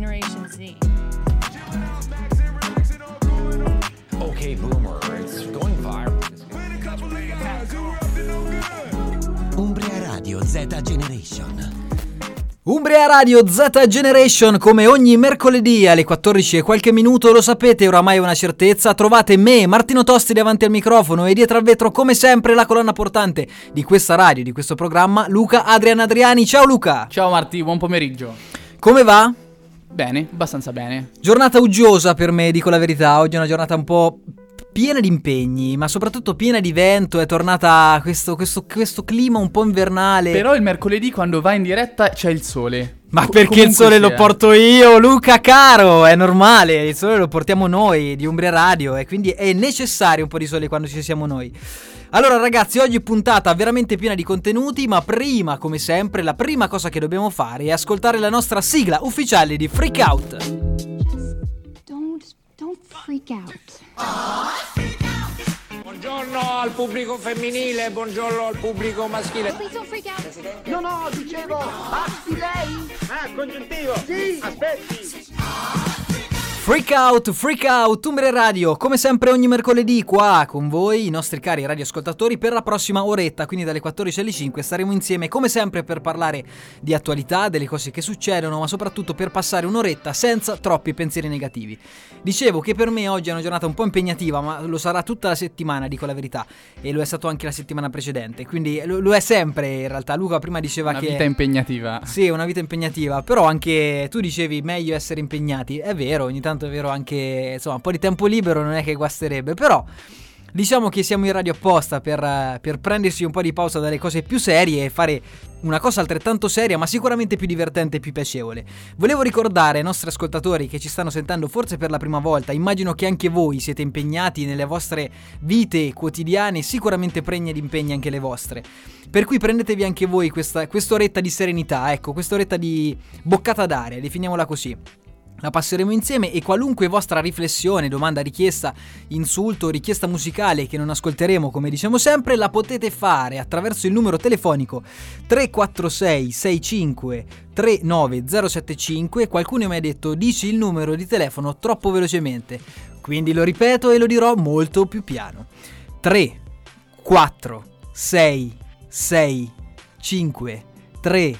Generation Z. Okay, boomer, it's going viral. Umbria Radio Z Generation. Umbria Radio Z Generation come ogni mercoledì alle 14 e qualche minuto, lo sapete oramai è una certezza, trovate me, Martino Tosti davanti al microfono e dietro al vetro come sempre la colonna portante di questa radio, di questo programma, Luca Adrian Adriani. Ciao Luca! Ciao Marti, buon pomeriggio. Come va? Bene, abbastanza bene. Giornata uggiosa per me, dico la verità, oggi è una giornata un po' piena di impegni, ma soprattutto piena di vento, è tornata questo, questo, questo clima un po' invernale. Però il mercoledì quando va in diretta c'è il sole. Ma Co- perché il sole lo sia. porto io, Luca caro? È normale, il sole lo portiamo noi di Umbria Radio e quindi è necessario un po' di sole quando ci siamo noi. Allora ragazzi, oggi puntata veramente piena di contenuti, ma prima, come sempre, la prima cosa che dobbiamo fare è ascoltare la nostra sigla ufficiale di Freak Out. Don't don't freak out. Buongiorno al pubblico femminile, buongiorno al pubblico maschile. Please don't freak out. No, no, dicevo, basti lei? Ah, congiuntivo. Sì. Aspetti. Freak Out, Freak Out, Umbria Radio, come sempre ogni mercoledì qua con voi, i nostri cari radioascoltatori, per la prossima oretta, quindi dalle 14 alle 5 staremo insieme come sempre per parlare di attualità, delle cose che succedono, ma soprattutto per passare un'oretta senza troppi pensieri negativi. Dicevo che per me oggi è una giornata un po' impegnativa, ma lo sarà tutta la settimana, dico la verità, e lo è stato anche la settimana precedente, quindi lo, lo è sempre in realtà. Luca prima diceva Una che... vita impegnativa. Sì, una vita impegnativa, però anche tu dicevi meglio essere impegnati. È vero, ogni tanto è vero anche, insomma, un po' di tempo libero non è che guasterebbe, però diciamo che siamo in radio apposta per, per prendersi un po' di pausa dalle cose più serie e fare una cosa altrettanto seria, ma sicuramente più divertente e più piacevole. Volevo ricordare ai nostri ascoltatori che ci stanno sentendo forse per la prima volta, immagino che anche voi siete impegnati nelle vostre vite quotidiane, sicuramente pregne di impegni anche le vostre. Per cui prendetevi anche voi questa quest'oretta di serenità, ecco, quest'oretta di boccata d'aria, definiamola così. La passeremo insieme e qualunque vostra riflessione, domanda, richiesta, insulto, richiesta musicale che non ascolteremo come diciamo sempre, la potete fare attraverso il numero telefonico 346 65 39075. Qualcuno mi ha detto dici il numero di telefono troppo velocemente, quindi lo ripeto e lo dirò molto più piano. 3 4 6 6 5 3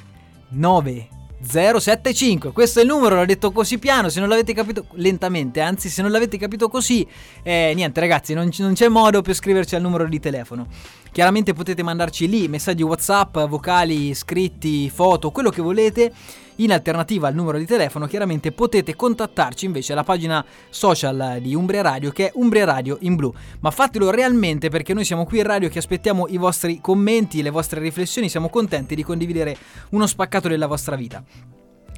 9 075 questo è il numero l'ho detto così piano se non l'avete capito lentamente anzi se non l'avete capito così eh, niente ragazzi non, c- non c'è modo per scriverci al numero di telefono chiaramente potete mandarci lì messaggi whatsapp vocali scritti foto quello che volete. In alternativa al numero di telefono chiaramente potete contattarci invece alla pagina social di Umbria Radio che è Umbria Radio in blu. Ma fatelo realmente perché noi siamo qui in radio che aspettiamo i vostri commenti le vostre riflessioni. Siamo contenti di condividere uno spaccato della vostra vita.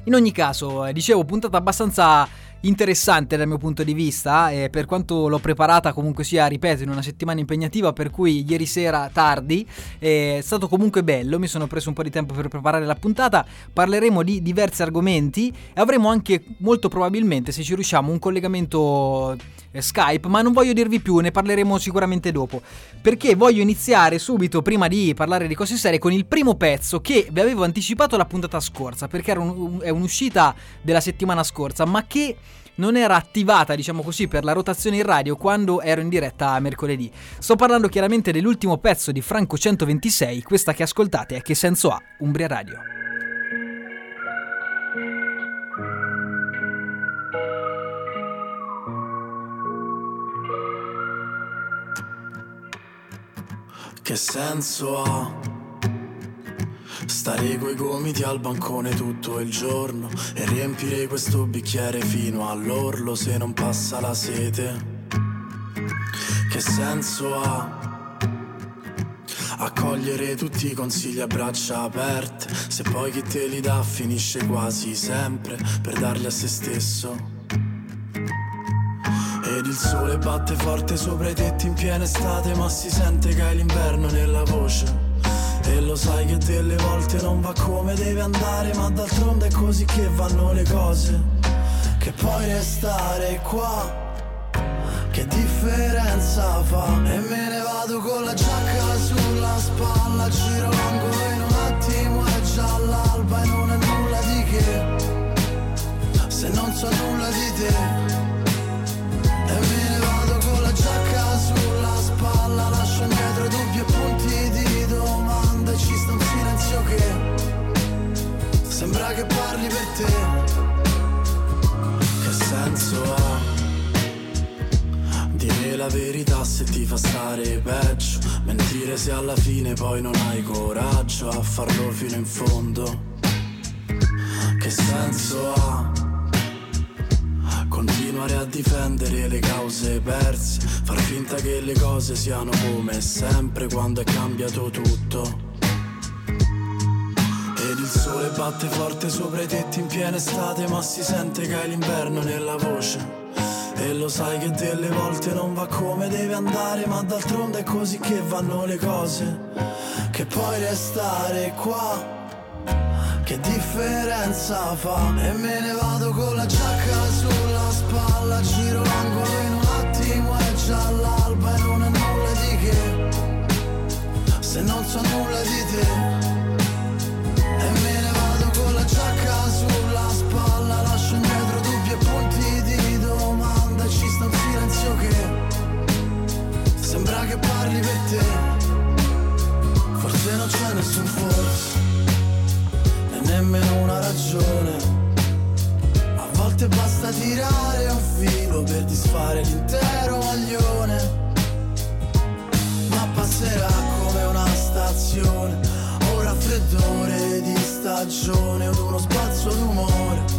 In ogni caso, eh, dicevo, puntata abbastanza interessante dal mio punto di vista, e per quanto l'ho preparata comunque sia, ripeto, in una settimana impegnativa, per cui ieri sera tardi, è stato comunque bello, mi sono preso un po' di tempo per preparare la puntata, parleremo di diversi argomenti e avremo anche molto probabilmente, se ci riusciamo, un collegamento Skype, ma non voglio dirvi più, ne parleremo sicuramente dopo, perché voglio iniziare subito, prima di parlare di cose serie, con il primo pezzo che vi avevo anticipato la puntata scorsa, perché era un- è un'uscita della settimana scorsa, ma che non era attivata, diciamo così, per la rotazione in radio quando ero in diretta mercoledì. Sto parlando chiaramente dell'ultimo pezzo di Franco 126, questa che ascoltate è Che senso ha? Umbria Radio. Che senso ha? Stare coi gomiti al bancone tutto il giorno e riempire questo bicchiere fino all'orlo se non passa la sete. Che senso ha? Accogliere tutti i consigli a braccia aperte, se poi chi te li dà finisce quasi sempre per darli a se stesso. Ed il sole batte forte sopra i tetti in piena estate, ma si sente che hai l'inverno nella voce. E lo sai che delle volte non va come deve andare, ma d'altronde è così che vanno le cose. Che puoi restare qua, che differenza fa? E me ne vado con la giacca sulla spalla, giro l'angolo in un attimo è già l'alba e non è nulla di che. Se non so nulla di te se alla fine poi non hai coraggio A farlo fino in fondo Che senso ha? Continuare a difendere le cause perse Far finta che le cose siano come sempre Quando è cambiato tutto ed il sole batte forte sopra i tetti in piena estate Ma si sente che hai l'inverno nella voce E lo sai che delle volte non va come deve andare Ma d'altronde è così che vanno le cose. Che puoi restare qua Che differenza fa? E me ne vado con la giacca sulla spalla Giro l'angolo in un attimo è già l'alba E non è nulla di che. Se non so nulla di te che parli per te. Forse non c'è nessun forse E nemmeno una ragione. A volte basta tirare un filo Per disfare l'intero maglione. Ma passerà come una stazione o raffreddore di stagione o uno spazio d'umore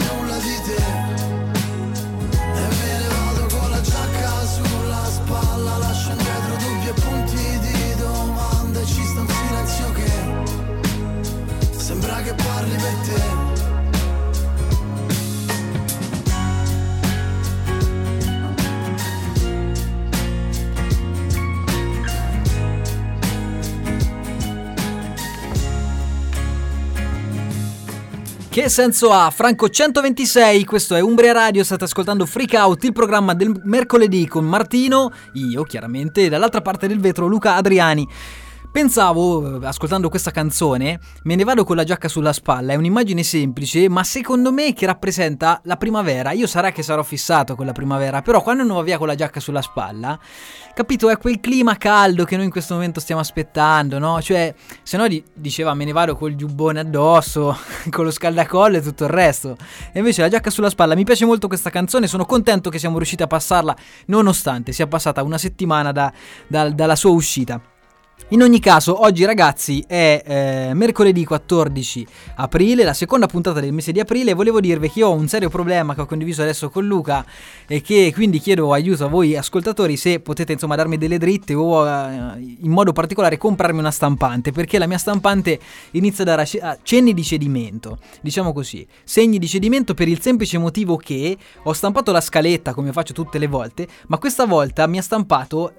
so nulla di te. E me ne vado con la giacca sulla spalla Lascio indietro dubbi e punti di domanda E ci sta un silenzio che Sembra che parli per te Che senso ha? Franco 126, questo è Umbria Radio, state ascoltando Freak Out, il programma del mercoledì con Martino, io chiaramente, e dall'altra parte del vetro Luca Adriani. Pensavo, eh, ascoltando questa canzone, me ne vado con la giacca sulla spalla, è un'immagine semplice, ma secondo me che rappresenta la primavera. Io sarà che sarò fissato con la primavera, però quando uno va via con la giacca sulla spalla, capito, è quel clima caldo che noi in questo momento stiamo aspettando, no? Cioè, se no di- diceva me ne vado col giubbone addosso, con lo scaldacollo e tutto il resto. E invece la giacca sulla spalla, mi piace molto questa canzone, sono contento che siamo riusciti a passarla, nonostante sia passata una settimana da- da- dalla sua uscita. In ogni caso, oggi ragazzi è eh, mercoledì 14 aprile, la seconda puntata del mese di aprile. E volevo dirvi che ho un serio problema che ho condiviso adesso con Luca e che quindi chiedo aiuto a voi ascoltatori se potete insomma darmi delle dritte o eh, in modo particolare comprarmi una stampante perché la mia stampante inizia a dare cenni di cedimento, diciamo così, segni di cedimento per il semplice motivo che ho stampato la scaletta come faccio tutte le volte, ma questa volta mi ha stampato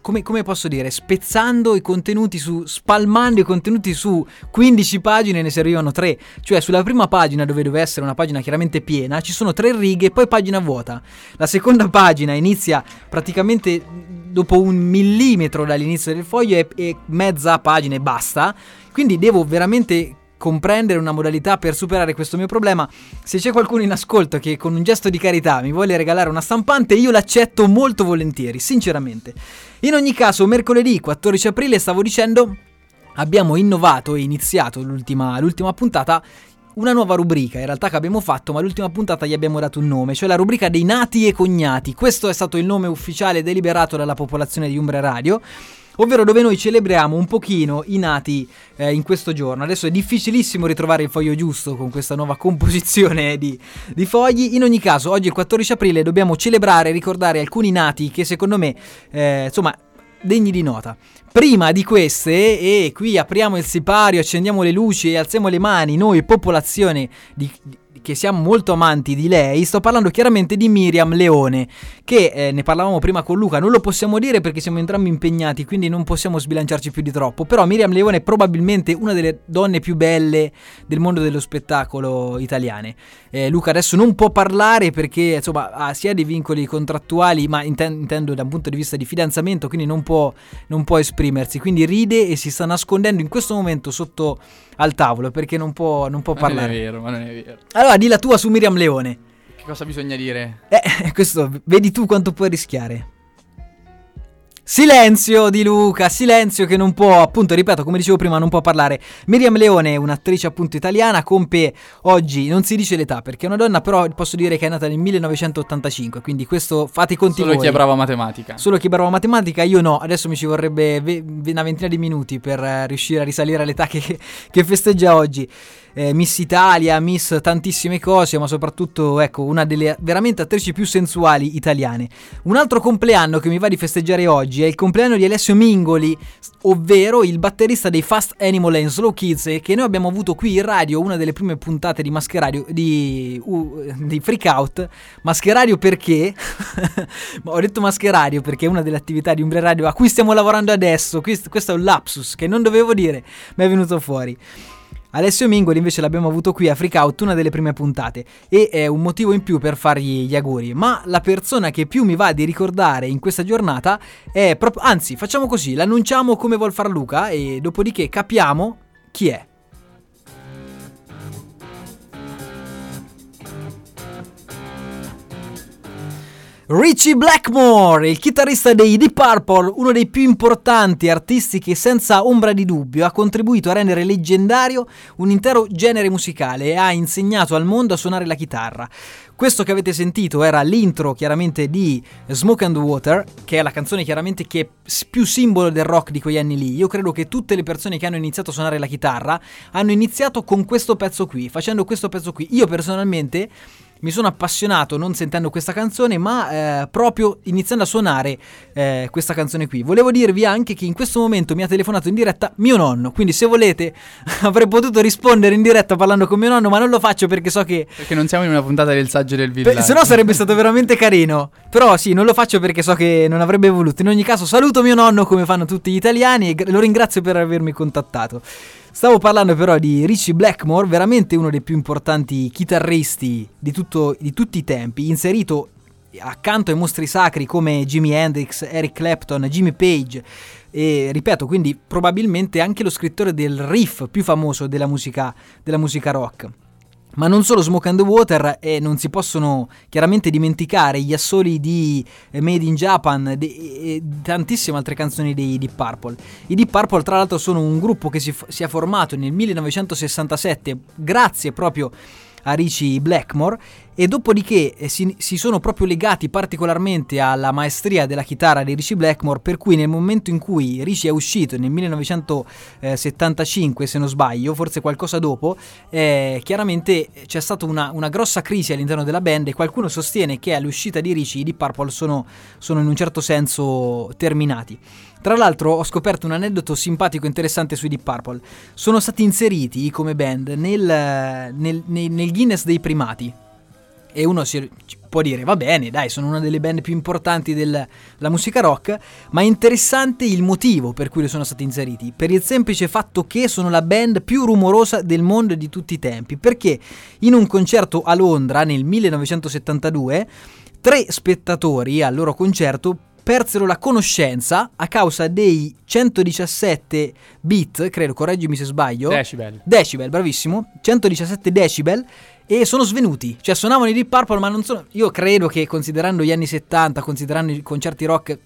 come, come posso dire, spezzando i contenuti su, spalmando i contenuti su 15 pagine ne servivano 3. Cioè sulla prima pagina dove doveva essere una pagina chiaramente piena ci sono 3 righe e poi pagina vuota. La seconda pagina inizia praticamente dopo un millimetro dall'inizio del foglio e, e mezza pagina e basta. Quindi devo veramente comprendere una modalità per superare questo mio problema. Se c'è qualcuno in ascolto che con un gesto di carità mi vuole regalare una stampante, io l'accetto molto volentieri, sinceramente. In ogni caso, mercoledì 14 aprile, stavo dicendo, abbiamo innovato e iniziato l'ultima, l'ultima puntata una nuova rubrica, in realtà che abbiamo fatto, ma l'ultima puntata gli abbiamo dato un nome, cioè la rubrica dei nati e cognati. Questo è stato il nome ufficiale deliberato dalla popolazione di Umbria Radio. Ovvero dove noi celebriamo un pochino i nati eh, in questo giorno. Adesso è difficilissimo ritrovare il foglio giusto con questa nuova composizione di, di fogli. In ogni caso, oggi è il 14 aprile, dobbiamo celebrare e ricordare alcuni nati che secondo me, eh, insomma, degni di nota. Prima di queste, e qui apriamo il sipario, accendiamo le luci e alziamo le mani, noi popolazione di, di che siamo molto amanti di lei, sto parlando chiaramente di Miriam Leone, che eh, ne parlavamo prima con Luca, non lo possiamo dire perché siamo entrambi impegnati, quindi non possiamo sbilanciarci più di troppo, però Miriam Leone è probabilmente una delle donne più belle del mondo dello spettacolo italiane. Eh, Luca adesso non può parlare perché insomma ha sia dei vincoli contrattuali, ma inten- intendo da un punto di vista di fidanzamento, quindi non può, non può esprimersi, quindi ride e si sta nascondendo in questo momento sotto al tavolo perché non può, non può Ma non è parlare. vero, ma non è vero. Allora, di la tua su Miriam Leone. Che cosa bisogna dire? Eh, questo vedi tu quanto puoi rischiare. Silenzio di Luca, silenzio che non può, appunto, ripeto, come dicevo prima, non può parlare. Miriam Leone, un'attrice appunto italiana, compie oggi, non si dice l'età perché è una donna, però posso dire che è nata nel 1985, quindi questo fate i conti Solo voi. chi è bravo a matematica. Solo chi è bravo a matematica, io no, adesso mi ci vorrebbe ve- ve- una ventina di minuti per eh, riuscire a risalire all'età che, che festeggia oggi. Eh, Miss Italia, Miss tantissime cose, ma soprattutto, ecco, una delle veramente attrici più sensuali italiane. Un altro compleanno che mi va di festeggiare oggi è il compleanno di Alessio Mingoli, ovvero il batterista dei Fast Animal and Slow Kids, che noi abbiamo avuto qui in radio, una delle prime puntate di Mascheradio, di, uh, di Freak Out. Mascheradio perché? Ho detto mascheradio perché è una delle attività di Umbria Radio a cui stiamo lavorando adesso. Questo è un lapsus che non dovevo dire, ma è venuto fuori. Alessio Mingoli invece l'abbiamo avuto qui a Freak Out, una delle prime puntate, e è un motivo in più per fargli gli auguri. Ma la persona che più mi va di ricordare in questa giornata è proprio. Anzi, facciamo così: l'annunciamo come vuol far Luca, e dopodiché capiamo chi è. Richie Blackmore, il chitarrista dei Deep Purple, uno dei più importanti artisti che senza ombra di dubbio ha contribuito a rendere leggendario un intero genere musicale e ha insegnato al mondo a suonare la chitarra. Questo che avete sentito era l'intro chiaramente di Smoke and Water, che è la canzone chiaramente che è più simbolo del rock di quegli anni lì. Io credo che tutte le persone che hanno iniziato a suonare la chitarra hanno iniziato con questo pezzo qui, facendo questo pezzo qui. Io personalmente mi sono appassionato non sentendo questa canzone, ma eh, proprio iniziando a suonare eh, questa canzone qui. Volevo dirvi anche che in questo momento mi ha telefonato in diretta mio nonno, quindi se volete avrei potuto rispondere in diretta parlando con mio nonno, ma non lo faccio perché so che Perché non siamo in una puntata del saggio del villaggio. se no sarebbe stato veramente carino. Però sì, non lo faccio perché so che non avrebbe voluto. In ogni caso, saluto mio nonno come fanno tutti gli italiani e lo ringrazio per avermi contattato. Stavo parlando però di Richie Blackmore, veramente uno dei più importanti chitarristi di, tutto- di tutti i tempi, inserito accanto ai mostri sacri come Jimi Hendrix, Eric Clapton, Jimmy Page e ripeto, quindi probabilmente anche lo scrittore del riff più famoso della musica, della musica rock. Ma non solo Smoke and the Water e non si possono chiaramente dimenticare gli assoli di eh, Made in Japan e tantissime altre canzoni dei Deep Purple. I Deep Purple tra l'altro sono un gruppo che si, si è formato nel 1967 grazie proprio a Richie Blackmore e dopodiché eh, si, si sono proprio legati particolarmente alla maestria della chitarra di Richie Blackmore per cui nel momento in cui Richie è uscito nel 1975 se non sbaglio forse qualcosa dopo eh, chiaramente c'è stata una, una grossa crisi all'interno della band e qualcuno sostiene che all'uscita di Richie i Deep Purple sono, sono in un certo senso terminati tra l'altro ho scoperto un aneddoto simpatico e interessante sui Deep Purple. Sono stati inseriti come band nel, nel- nel- nel Guinness dei primati. E uno si può dire, va bene, dai, sono una delle band più importanti del- della musica rock, ma è interessante il motivo per cui li sono stati inseriti. Per il semplice fatto che sono la band più rumorosa del mondo di tutti i tempi. Perché in un concerto a Londra nel 1972, tre spettatori al loro concerto persero la conoscenza a causa dei 117 bit, credo, correggimi se sbaglio. Decibel. Decibel, bravissimo. 117 decibel e sono svenuti. Cioè suonavano i Deep Purple, ma non sono io credo che considerando gli anni 70, considerando i concerti rock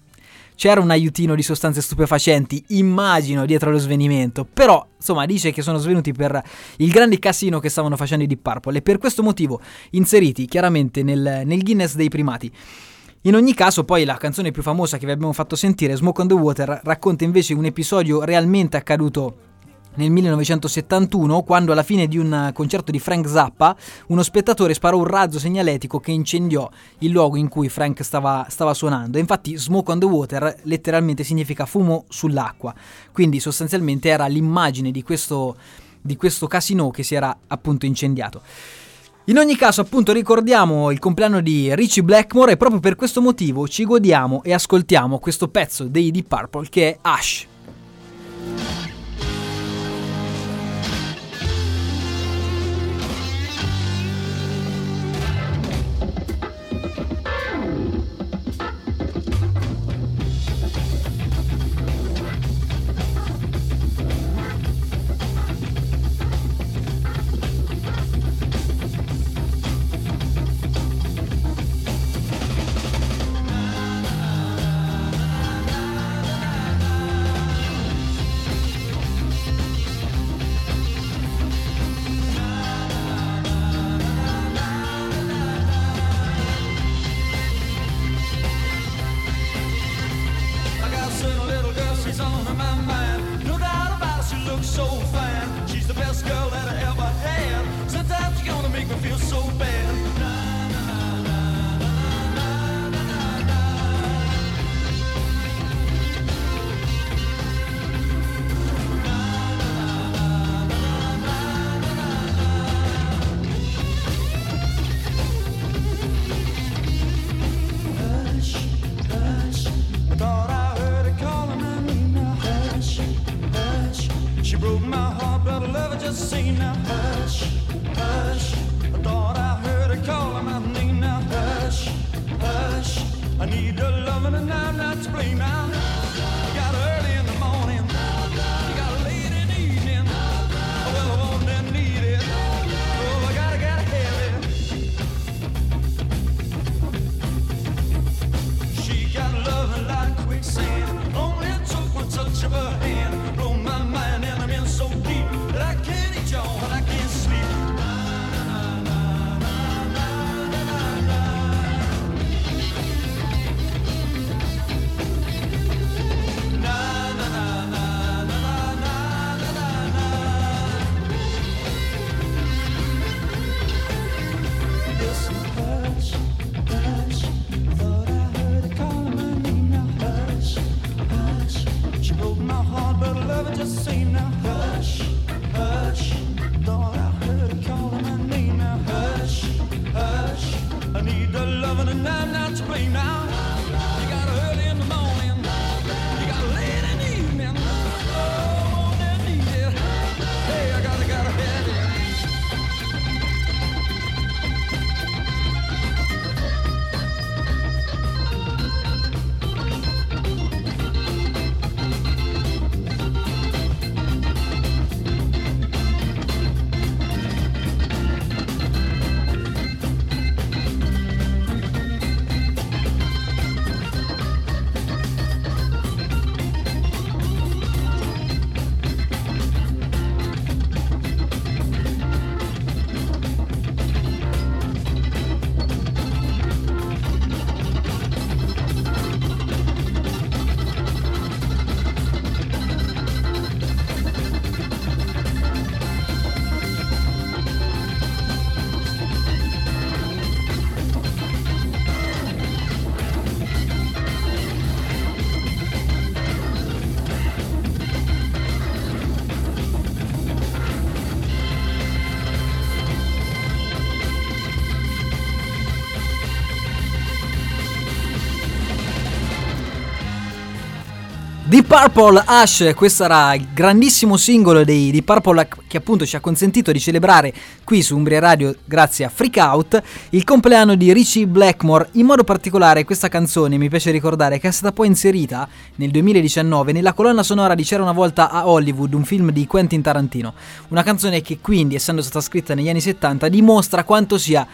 c'era un aiutino di sostanze stupefacenti, immagino, dietro allo svenimento. Però, insomma, dice che sono svenuti per il grande casino che stavano facendo i Deep Purple e per questo motivo inseriti chiaramente nel, nel Guinness dei primati. In ogni caso, poi la canzone più famosa che vi abbiamo fatto sentire, Smoke on the Water, racconta invece un episodio realmente accaduto nel 1971, quando alla fine di un concerto di Frank Zappa, uno spettatore sparò un razzo segnaletico che incendiò il luogo in cui Frank stava, stava suonando. Infatti, Smoke on the Water letteralmente significa fumo sull'acqua. Quindi, sostanzialmente, era l'immagine di questo, di questo casino che si era appunto incendiato. In ogni caso, appunto, ricordiamo il compleanno di Richie Blackmore e proprio per questo motivo ci godiamo e ascoltiamo questo pezzo dei Deep Purple che è Ash. touch, touch. Purple Ash, questo era il grandissimo singolo dei Deep Purple che appunto ci ha consentito di celebrare qui su Umbria Radio grazie a Freak Out il compleanno di Richie Blackmore. In modo particolare questa canzone mi piace ricordare che è stata poi inserita nel 2019 nella colonna sonora di C'era una volta a Hollywood, un film di Quentin Tarantino. Una canzone che quindi, essendo stata scritta negli anni 70, dimostra quanto sia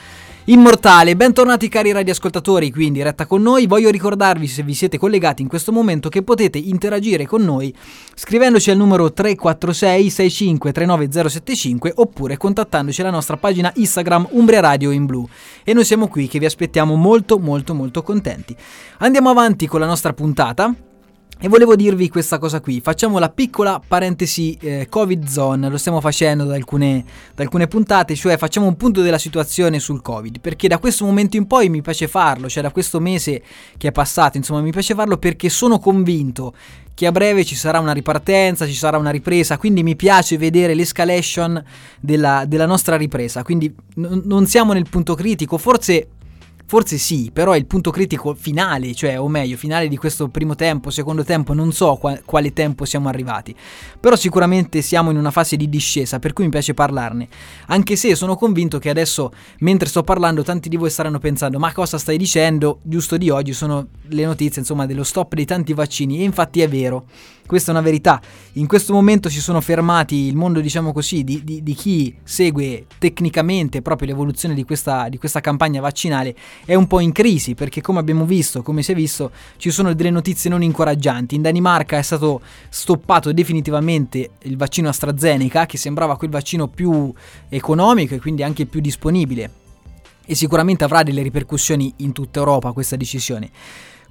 Immortale, bentornati cari radioascoltatori qui in diretta con noi. Voglio ricordarvi, se vi siete collegati in questo momento, che potete interagire con noi scrivendoci al numero 346 65 39075 oppure contattandoci alla nostra pagina Instagram Umbria Radio in blu. E noi siamo qui che vi aspettiamo molto molto molto contenti. Andiamo avanti con la nostra puntata. E volevo dirvi questa cosa qui, facciamo la piccola parentesi eh, Covid Zone, lo stiamo facendo da alcune, da alcune puntate, cioè facciamo un punto della situazione sul Covid, perché da questo momento in poi mi piace farlo, cioè da questo mese che è passato, insomma mi piace farlo perché sono convinto che a breve ci sarà una ripartenza, ci sarà una ripresa, quindi mi piace vedere l'escalation della, della nostra ripresa, quindi n- non siamo nel punto critico, forse Forse sì, però è il punto critico finale, cioè, o meglio, finale di questo primo tempo, secondo tempo, non so qua- quale tempo siamo arrivati. Però sicuramente siamo in una fase di discesa, per cui mi piace parlarne. Anche se sono convinto che adesso, mentre sto parlando, tanti di voi staranno pensando, ma cosa stai dicendo? Giusto di oggi sono le notizie, insomma, dello stop dei tanti vaccini, e infatti è vero. Questa è una verità. In questo momento si sono fermati il mondo, diciamo così, di, di, di chi segue tecnicamente proprio l'evoluzione di questa, di questa campagna vaccinale è un po' in crisi perché come abbiamo visto, come si è visto, ci sono delle notizie non incoraggianti. In Danimarca è stato stoppato definitivamente il vaccino AstraZeneca che sembrava quel vaccino più economico e quindi anche più disponibile e sicuramente avrà delle ripercussioni in tutta Europa questa decisione.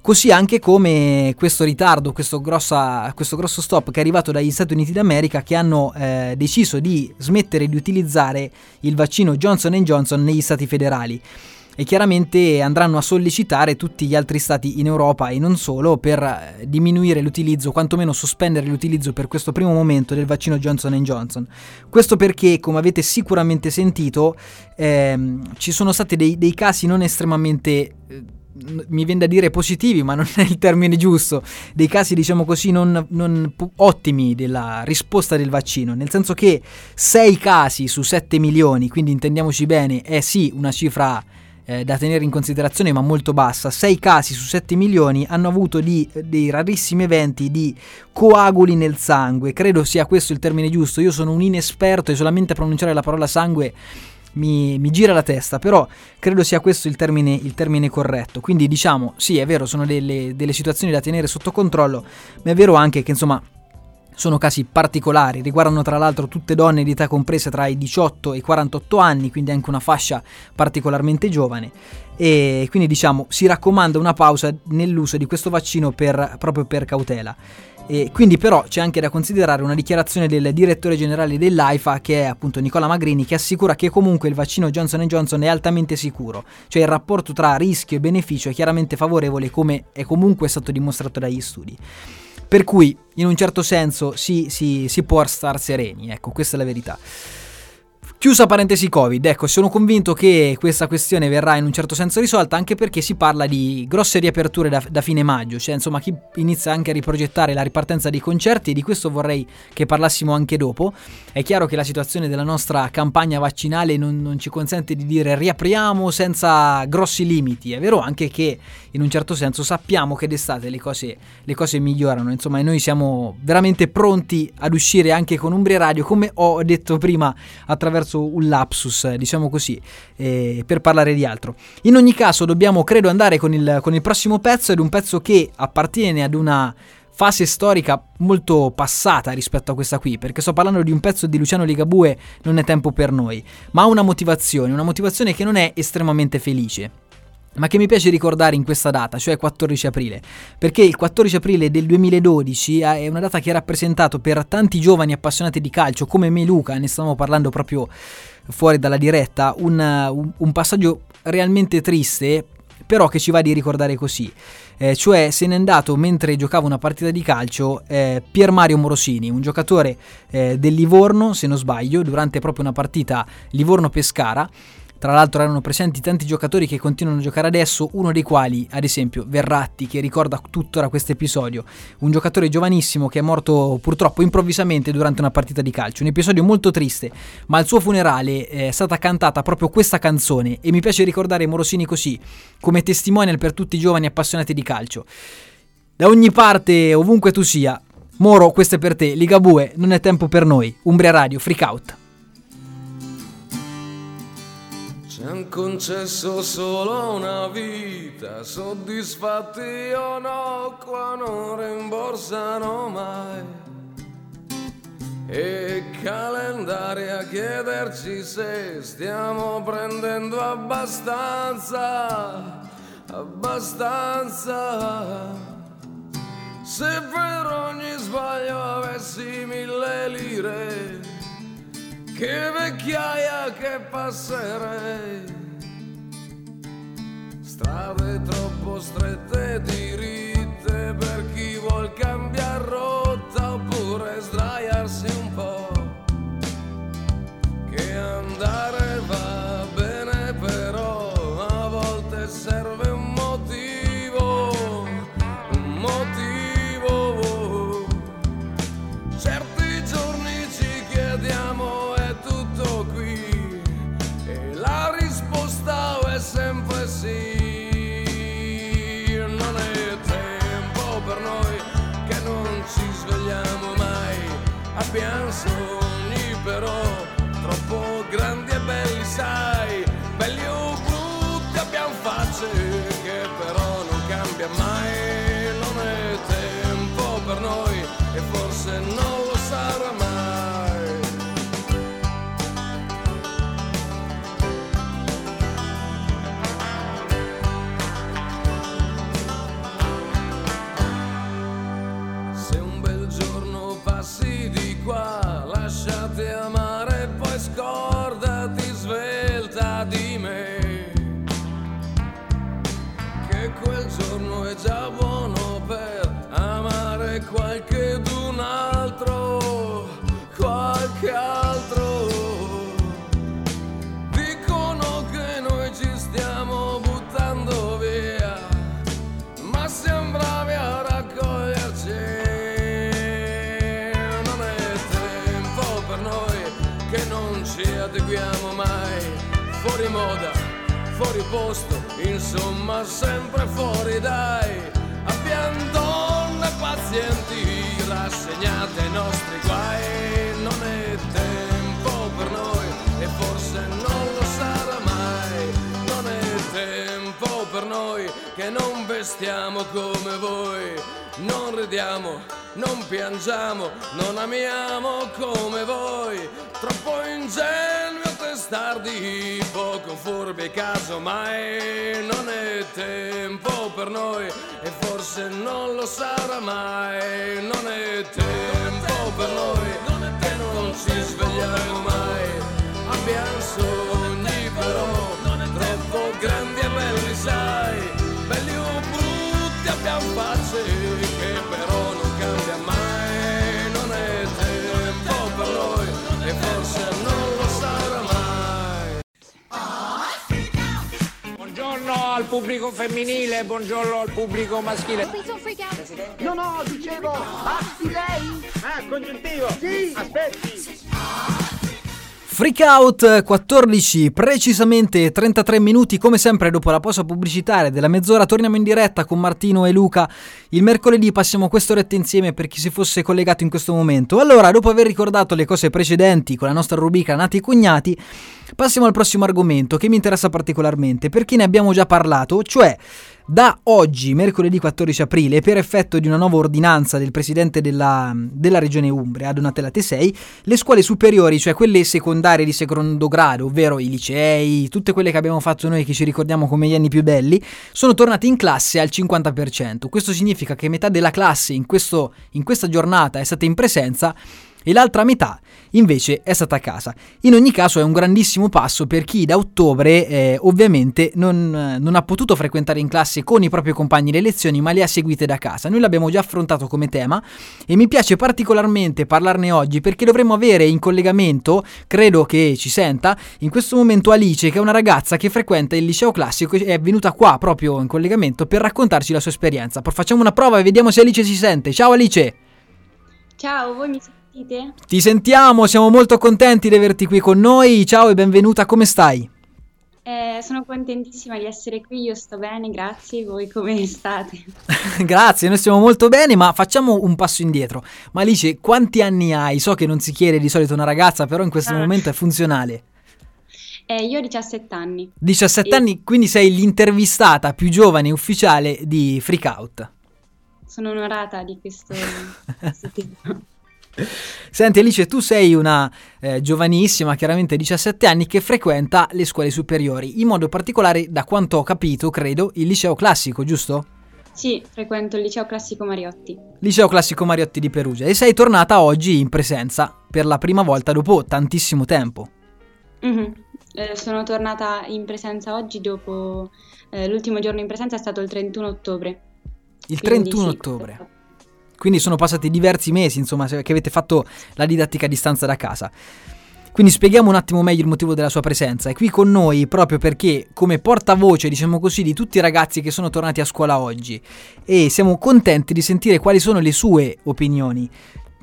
Così anche come questo ritardo, questo, grossa, questo, grosso stop che è arrivato dagli Stati Uniti d'America che hanno eh, deciso di smettere di utilizzare il vaccino Johnson Johnson negli stati federali e chiaramente andranno a sollecitare tutti gli altri stati in Europa e non solo per eh, diminuire l'utilizzo, quantomeno sospendere l'utilizzo per questo primo momento del vaccino Johnson Johnson. Questo perché, come avete sicuramente sentito, ehm, ci sono stati dei, dei casi non estremamente... Eh, mi viene da dire positivi, ma non è il termine giusto, dei casi diciamo così non, non ottimi della risposta del vaccino, nel senso che 6 casi su 7 milioni, quindi intendiamoci bene, è sì una cifra eh, da tenere in considerazione ma molto bassa, 6 casi su 7 milioni hanno avuto di, dei rarissimi eventi di coaguli nel sangue, credo sia questo il termine giusto, io sono un inesperto e solamente a pronunciare la parola sangue mi, mi, gira la testa, però credo sia questo il termine, il termine corretto. Quindi diciamo, sì, è vero, sono delle, delle, situazioni da tenere sotto controllo, ma è vero anche che insomma sono casi particolari, riguardano tra l'altro tutte donne di età comprese tra i 18 e i 48 anni, quindi anche una fascia particolarmente giovane. E quindi diciamo si raccomanda una pausa nell'uso di questo vaccino per, proprio per cautela. E quindi però c'è anche da considerare una dichiarazione del direttore generale dell'AIFA che è appunto Nicola Magrini che assicura che comunque il vaccino Johnson Johnson è altamente sicuro, cioè il rapporto tra rischio e beneficio è chiaramente favorevole come è comunque stato dimostrato dagli studi. Per cui in un certo senso si, si, si può star sereni, ecco questa è la verità. Chiusa parentesi Covid, ecco, sono convinto che questa questione verrà in un certo senso risolta anche perché si parla di grosse riaperture da, da, fine maggio, cioè insomma chi inizia anche a riprogettare la ripartenza dei concerti e di questo vorrei che parlassimo anche dopo. È chiaro che la situazione della nostra campagna vaccinale non, non ci consente di dire riapriamo senza grossi limiti, è vero anche che in un certo senso sappiamo che d'estate le cose, le cose migliorano, insomma e noi siamo veramente pronti ad uscire anche con Umbria Radio come ho detto prima attraverso un lapsus, diciamo così, eh, per parlare di altro. In ogni caso dobbiamo, credo, andare con il, con il prossimo pezzo ed un pezzo che appartiene ad una fase storica molto passata rispetto a questa qui, perché sto parlando di un pezzo di Luciano Ligabue, non è tempo per noi, ma ha una motivazione, una motivazione che non è estremamente felice ma che mi piace ricordare in questa data, cioè 14 aprile, perché il 14 aprile del 2012 è una data che ha rappresentato per tanti giovani appassionati di calcio, come me Luca, ne stavamo parlando proprio fuori dalla diretta, un, un, un passaggio realmente triste, però che ci va di ricordare così. Eh, cioè se n'è andato mentre giocava una partita di calcio eh, Pier Mario Morosini, un giocatore eh, del Livorno, se non sbaglio, durante proprio una partita Livorno-Pescara tra l'altro erano presenti tanti giocatori che continuano a giocare adesso, uno dei quali, ad esempio, Verratti, che ricorda tuttora questo episodio, un giocatore giovanissimo che è morto purtroppo improvvisamente durante una partita di calcio. Un episodio molto triste, ma al suo funerale è stata cantata proprio questa canzone e mi piace ricordare Morosini così, come testimonial per tutti i giovani appassionati di calcio. Da ogni parte, ovunque tu sia, Moro, questo è per te, Ligabue, non è tempo per noi. Umbria Radio, freak out. Han concesso solo una vita, soddisfatti o no, qua non rimborsano mai. E calendari a chiederci se stiamo prendendo abbastanza, abbastanza. Se per ogni sbaglio avessi mille lire, che vecchiaia che passerei. Strade troppo strette e diritte per chi vuol cambiare rotta oppure sdraiarsi un po'. Che andare posto, insomma sempre fuori dai. Abbiamo donne pazienti rassegnate ai nostri guai. Non è tempo per noi e forse non lo sarà mai. Non è tempo per noi che non vestiamo come voi. Non ridiamo, non piangiamo, non amiamo come voi. Troppo ingenui o testardi, poco furbi casomai. Non è tempo per noi e forse non lo sarà mai. Non è tempo per noi che non ci svegliamo mai. Abbiamo sogni però troppo grandi e belli, sai. Belli o brutti abbiamo facce al pubblico femminile, buongiorno al pubblico maschile. No, no, dicevo, basti lei? Ah, congiuntivo. Sì. Aspetti. Freak Out 14, precisamente 33 minuti, come sempre dopo la pausa pubblicitaria della mezz'ora torniamo in diretta con Martino e Luca. Il mercoledì passiamo quest'oretta insieme per chi si fosse collegato in questo momento. Allora, dopo aver ricordato le cose precedenti con la nostra rubrica Nati e Cognati, passiamo al prossimo argomento che mi interessa particolarmente perché ne abbiamo già parlato, cioè da oggi, mercoledì 14 aprile, per effetto di una nuova ordinanza del presidente della, della regione Umbria, Donatella Tesei, le scuole superiori, cioè quelle secondarie di secondo grado, ovvero i licei, tutte quelle che abbiamo fatto noi che ci ricordiamo come gli anni più belli, sono tornate in classe al 50%. Questo significa che metà della classe in, questo, in questa giornata è stata in presenza e l'altra metà invece è stata a casa. In ogni caso è un grandissimo passo per chi da ottobre eh, ovviamente non, non ha potuto frequentare in classe con i propri compagni le lezioni ma le ha seguite da casa. Noi l'abbiamo già affrontato come tema e mi piace particolarmente parlarne oggi perché dovremmo avere in collegamento, credo che ci senta, in questo momento Alice che è una ragazza che frequenta il liceo classico e è venuta qua proprio in collegamento per raccontarci la sua esperienza. Facciamo una prova e vediamo se Alice si sente. Ciao Alice! Ciao, voi mi sentite? Ti sentiamo, siamo molto contenti di averti qui con noi. Ciao e benvenuta, come stai? Eh, sono contentissima di essere qui, io sto bene, grazie. Voi come state? Grazie, noi stiamo molto bene, ma facciamo un passo indietro. Ma Alice, quanti anni hai? So che non si chiede di solito una ragazza, però in questo Ah. momento è funzionale. Eh, io ho 17 anni. 17 E- anni, quindi sei l'intervistata più giovane ufficiale di Freak Out. Sono onorata di questo, questo tema. Senti Alice, tu sei una eh, giovanissima, chiaramente 17 anni, che frequenta le scuole superiori, in modo particolare, da quanto ho capito, credo, il liceo classico, giusto? Sì, frequento il liceo classico Mariotti. Liceo Classico Mariotti di Perugia. E sei tornata oggi in presenza per la prima volta dopo tantissimo tempo. Mhm. Eh, sono tornata in presenza oggi dopo eh, l'ultimo giorno in presenza è stato il 31 ottobre. Il Quindi 31 sì, ottobre. Quindi sono passati diversi mesi, insomma, che avete fatto la didattica a distanza da casa. Quindi spieghiamo un attimo meglio il motivo della sua presenza. È qui con noi proprio perché, come portavoce, diciamo così, di tutti i ragazzi che sono tornati a scuola oggi. E siamo contenti di sentire quali sono le sue opinioni.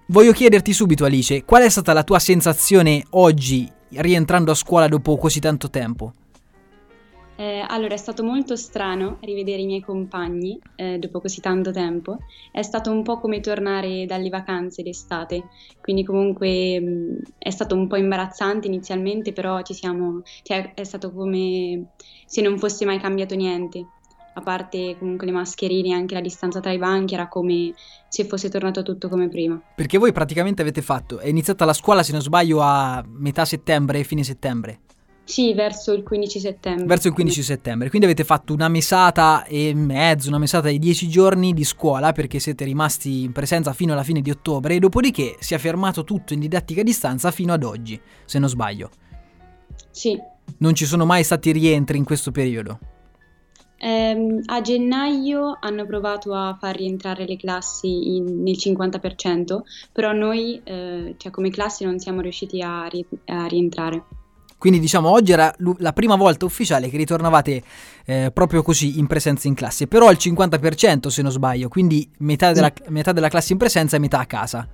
Voglio chiederti subito, Alice, qual è stata la tua sensazione oggi, rientrando a scuola dopo così tanto tempo? Eh, allora, è stato molto strano rivedere i miei compagni eh, dopo così tanto tempo. È stato un po' come tornare dalle vacanze d'estate, quindi comunque mh, è stato un po' imbarazzante inizialmente, però ci siamo, cioè, è stato come se non fosse mai cambiato niente. A parte comunque le mascherine e anche la distanza tra i banchi, era come se fosse tornato tutto come prima. Perché voi praticamente avete fatto, è iniziata la scuola se non sbaglio a metà settembre, fine settembre. Sì, verso il 15 settembre. Verso il 15 settembre, quindi avete fatto una mesata e mezzo, una mesata di 10 giorni di scuola perché siete rimasti in presenza fino alla fine di ottobre e dopodiché si è fermato tutto in didattica a distanza fino ad oggi, se non sbaglio. Sì. Non ci sono mai stati rientri in questo periodo. Ehm, a gennaio hanno provato a far rientrare le classi in- nel 50%, però noi, eh, cioè come classe, non siamo riusciti a, ri- a rientrare. Quindi diciamo oggi era la prima volta ufficiale che ritornavate eh, proprio così in presenza in classe, però al 50% se non sbaglio, quindi metà della, metà della classe in presenza e metà a casa.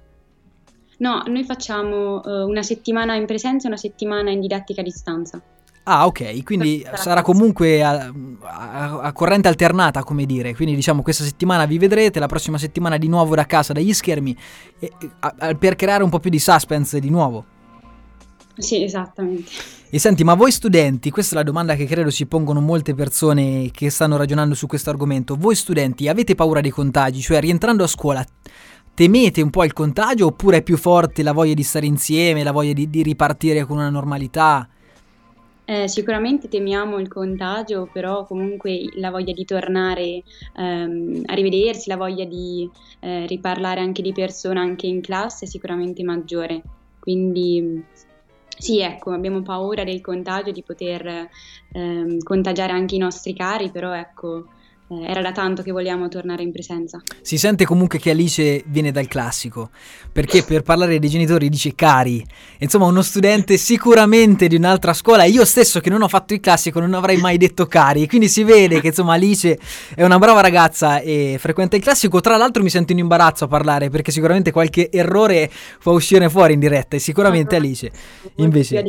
No, noi facciamo eh, una settimana in presenza e una settimana in didattica a distanza. Ah, ok, quindi sarà comunque a, a- a corrente alternata, come dire. Quindi diciamo questa settimana vi vedrete, la prossima settimana di nuovo da casa dagli schermi, e- a- per creare un po' più di suspense di nuovo. Sì, esattamente. E senti, ma voi studenti, questa è la domanda che credo si pongono molte persone che stanno ragionando su questo argomento, voi studenti avete paura dei contagi? Cioè rientrando a scuola temete un po' il contagio oppure è più forte la voglia di stare insieme, la voglia di, di ripartire con una normalità? Eh, sicuramente temiamo il contagio, però comunque la voglia di tornare ehm, a rivedersi, la voglia di eh, riparlare anche di persona anche in classe è sicuramente maggiore. Quindi sì, ecco, abbiamo paura del contagio, di poter ehm, contagiare anche i nostri cari, però ecco, era da tanto che vogliamo tornare in presenza. Si sente comunque che Alice viene dal classico, perché per parlare dei genitori dice cari. Insomma, uno studente sicuramente di un'altra scuola, io stesso che non ho fatto il classico non avrei mai detto cari, quindi si vede che insomma Alice è una brava ragazza e frequenta il classico. Tra l'altro mi sento in imbarazzo a parlare perché sicuramente qualche errore fa uscire fuori in diretta e sicuramente Alice invece...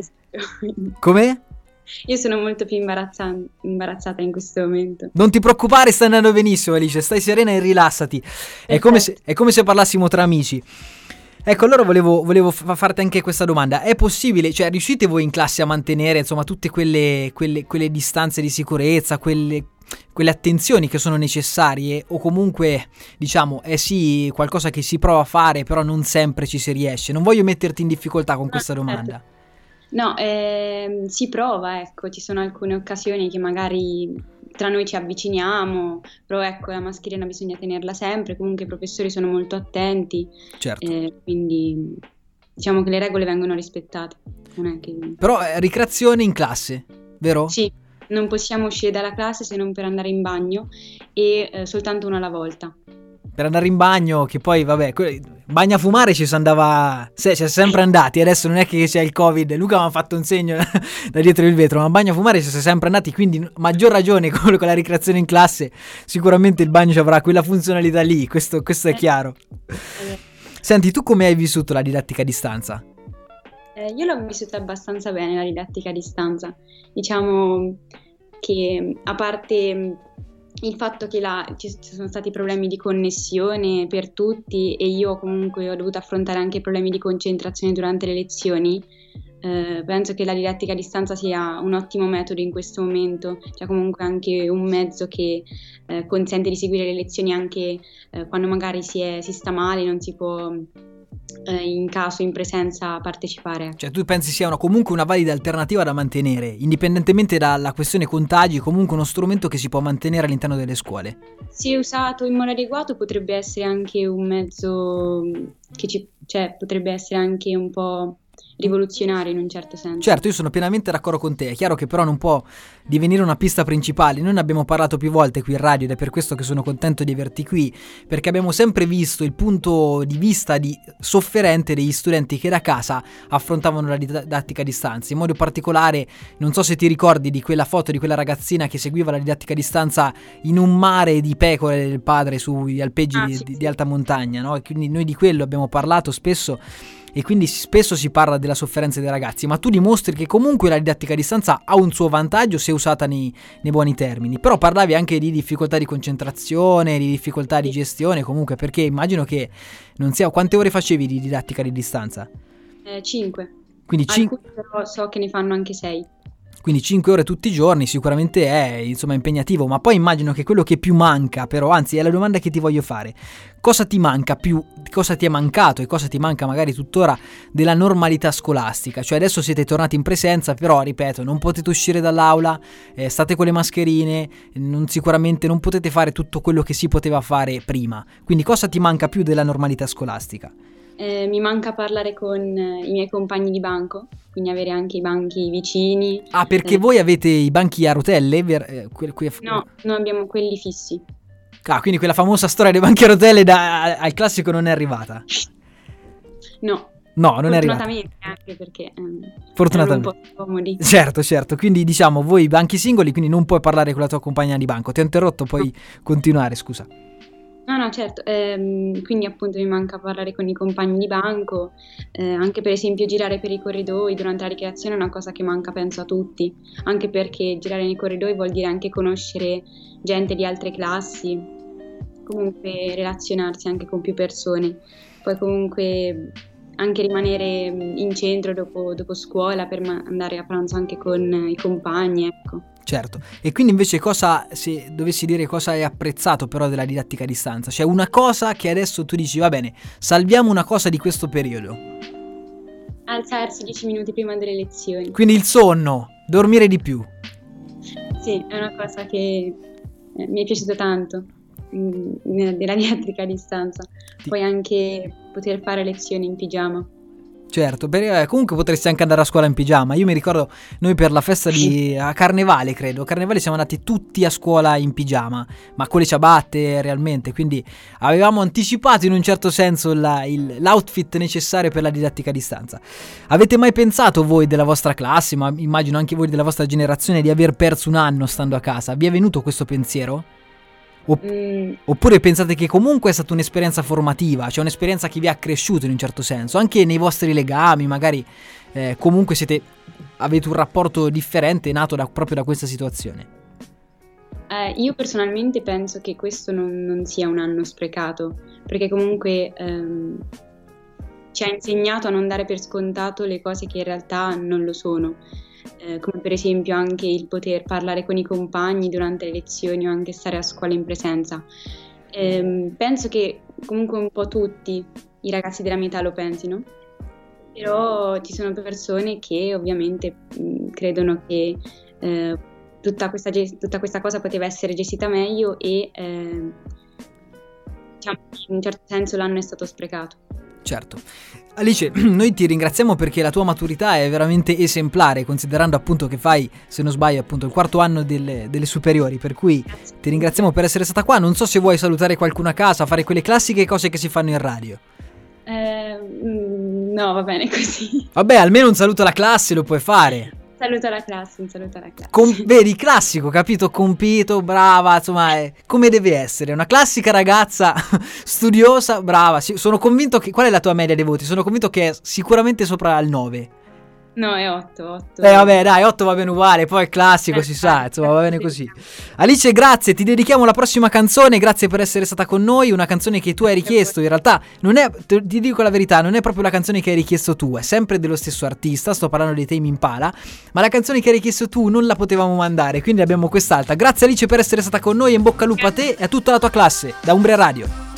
Come? Io sono molto più imbarazza- imbarazzata in questo momento. Non ti preoccupare, sta andando benissimo, Alice. Stai serena e rilassati. È come, se, è come se parlassimo tra amici. Ecco, allora volevo, volevo fa- farti anche questa domanda. È possibile, cioè, riuscite voi in classe a mantenere, insomma, tutte quelle, quelle, quelle distanze di sicurezza, quelle, quelle attenzioni che sono necessarie? O comunque, diciamo, è sì qualcosa che si prova a fare, però non sempre ci si riesce? Non voglio metterti in difficoltà con questa domanda. No, ehm, si prova, ecco, ci sono alcune occasioni che magari tra noi ci avviciniamo, però ecco, la mascherina bisogna tenerla sempre, comunque i professori sono molto attenti, Certo. eh, quindi diciamo che le regole vengono rispettate. Che... Però eh, ricreazione in classe, vero? Sì, non possiamo uscire dalla classe se non per andare in bagno e eh, soltanto una alla volta. Per andare in bagno, che poi vabbè, bagno a fumare ci si andava, se, si è sempre andati, adesso non è che c'è il covid, Luca mi ha fatto un segno da dietro il vetro, ma bagno a fumare ci si è sempre andati, quindi maggior ragione con, con la ricreazione in classe, sicuramente il bagno ci avrà quella funzionalità lì, questo, questo è chiaro. Senti, tu come hai vissuto la didattica a distanza? Eh, io l'ho vissuta abbastanza bene la didattica a distanza. Diciamo che a parte il fatto che la- ci sono stati problemi di connessione per tutti e io comunque ho dovuto affrontare anche problemi di concentrazione durante le lezioni, eh, penso che la didattica a distanza sia un ottimo metodo in questo momento, cioè comunque anche un mezzo che eh, consente di seguire le lezioni anche eh, quando magari si, è- si sta male, non si può eh, in caso, in presenza, partecipare. Cioè tu pensi sia una- comunque una valida alternativa da mantenere, indipendentemente dalla questione contagi, comunque uno strumento che si può mantenere all'interno delle scuole. Se usato in modo adeguato potrebbe essere anche un mezzo che ci, cioè potrebbe essere anche un po' rivoluzionario in un certo senso. Certo, io sono pienamente d'accordo con te, è chiaro che però non può divenire una pista principale, noi ne abbiamo parlato più volte qui in radio ed è per questo che sono contento di averti qui, perché abbiamo sempre visto il punto di vista di sofferente degli studenti che da casa affrontavano la didattica a distanza, in modo particolare, non so se ti ricordi di quella foto di quella ragazzina che seguiva la didattica a distanza in un mare di pecore del padre sugli alpeggi Ah, di, sì, di- di alta montagna, no? Quindi noi di quello abbiamo parlato spesso e quindi spesso si parla della sofferenza dei ragazzi, ma tu dimostri che comunque la didattica a distanza ha un suo vantaggio se usata nei, nei buoni termini. Però parlavi anche di difficoltà di concentrazione, di difficoltà di gestione, comunque perché immagino che non sia quante ore facevi di didattica di distanza? Eh, cinque. Quindi, cin- Alcuni però so che ne fanno anche sei. Quindi 5 ore tutti i giorni sicuramente è insomma impegnativo, ma poi immagino che quello che più manca, però anzi è la domanda che ti voglio fare, cosa ti manca più, cosa ti è mancato e cosa ti manca magari tuttora della normalità scolastica? Cioè adesso siete tornati in presenza, però ripeto, non potete uscire dall'aula, eh, state con le mascherine, non- sicuramente non potete fare tutto quello che si poteva fare prima. Quindi cosa ti manca più della normalità scolastica? Eh, mi manca parlare con eh, i miei compagni di banco, quindi avere anche i banchi vicini. Ah, perché Eh, voi avete i banchi a rotelle? Ver- eh, que- que- No, noi abbiamo quelli fissi. Ah, quindi quella famosa storia dei banchi a rotelle da- al classico non è arrivata. No, No, non è arrivata. fortunatamente anche perché ehm, Fortunatamente. un po' scomodi. Certo, certo. Quindi diciamo voi banchi singoli, quindi non puoi parlare con la tua compagna di banco. Ti ho interrotto, puoi continuare, scusa. No, no, certo, ehm, quindi appunto mi manca parlare con i compagni di banco, eh, anche per esempio girare per i corridoi durante la ricreazione è una cosa che manca penso a tutti, anche perché girare nei corridoi vuol dire anche conoscere gente di altre classi, comunque relazionarsi anche con più persone, poi comunque anche rimanere in centro dopo, dopo scuola per ma- andare a pranzo anche con i compagni, ecco. Certo. E quindi invece cosa, se dovessi dire cosa hai apprezzato però della didattica a distanza? Cioè una cosa che adesso tu dici, va bene, salviamo una cosa di questo periodo. Alzarsi dieci minuti prima delle lezioni. Quindi il sonno, dormire di più. Sì, è una cosa che eh, mi è piaciuto tanto mm, della didattica a distanza. Poi anche poter fare lezioni in pigiama. Certo, perché eh, comunque potresti anche andare a scuola in pigiama. Io mi ricordo noi per la festa di a Carnevale, credo. A Carnevale siamo andati tutti a scuola in pigiama, ma con le ciabatte realmente. Quindi avevamo anticipato in un certo senso la- il- l'outfit necessario per la didattica a distanza. Avete mai pensato voi della vostra classe, ma immagino anche voi della vostra generazione, di aver perso un anno stando a casa? Vi è venuto questo pensiero? Opp- Mm, Oppure pensate che comunque è stata un'esperienza formativa, cioè un'esperienza che vi ha cresciuto in un certo senso, anche nei vostri legami, magari eh, comunque siete, avete un rapporto differente nato da- proprio da questa situazione. eh, io personalmente penso che questo non, non sia un anno sprecato, perché comunque ehm, ci ha insegnato a non dare per scontato le cose che in realtà non lo sono. Eh, come per esempio anche il poter parlare con i compagni durante le lezioni o anche stare a scuola in presenza. Ehm, penso che comunque un po' tutti i ragazzi della mia età lo pensino, però ci sono persone che ovviamente mh, credono che eh, tutta, questa, ge- tutta questa cosa poteva essere gestita meglio e ehm, diciamo, in un certo senso l'anno è stato sprecato. Certo. Alice, noi ti ringraziamo perché la tua maturità è veramente esemplare, considerando appunto che fai, se non sbaglio, appunto il quarto anno delle, delle superiori, per cui ti ringraziamo per essere stata qua. Non so se vuoi salutare qualcuno a casa, fare quelle classiche cose che si fanno in radio. Eh, no, va bene così. Vabbè, almeno un saluto alla classe lo puoi fare. Saluto alla classe, un saluto alla classe. Com- vedi, classico, capito? Compito, brava, insomma, è come deve essere. Una classica ragazza studiosa, brava. Sì, sono convinto che. Qual è la tua media dei voti? Sono convinto che è sicuramente sopra il 9. No, è 8, 8. Eh, vabbè, dai, 8 va bene uguale. Poi è classico, si sa, insomma, va bene così. Alice, grazie. Ti dedichiamo la prossima canzone. Grazie per essere stata con noi. Una canzone che tu hai richiesto. In realtà, non è. Ti dico la verità, non è proprio la canzone che hai richiesto tu. È sempre dello stesso artista. Sto parlando dei Tame Impala. Ma la canzone che hai richiesto tu non la potevamo mandare. Quindi abbiamo quest'altra. Grazie, Alice, per essere stata con noi. In bocca al lupo a te e a tutta la tua classe. Da Umbria Radio.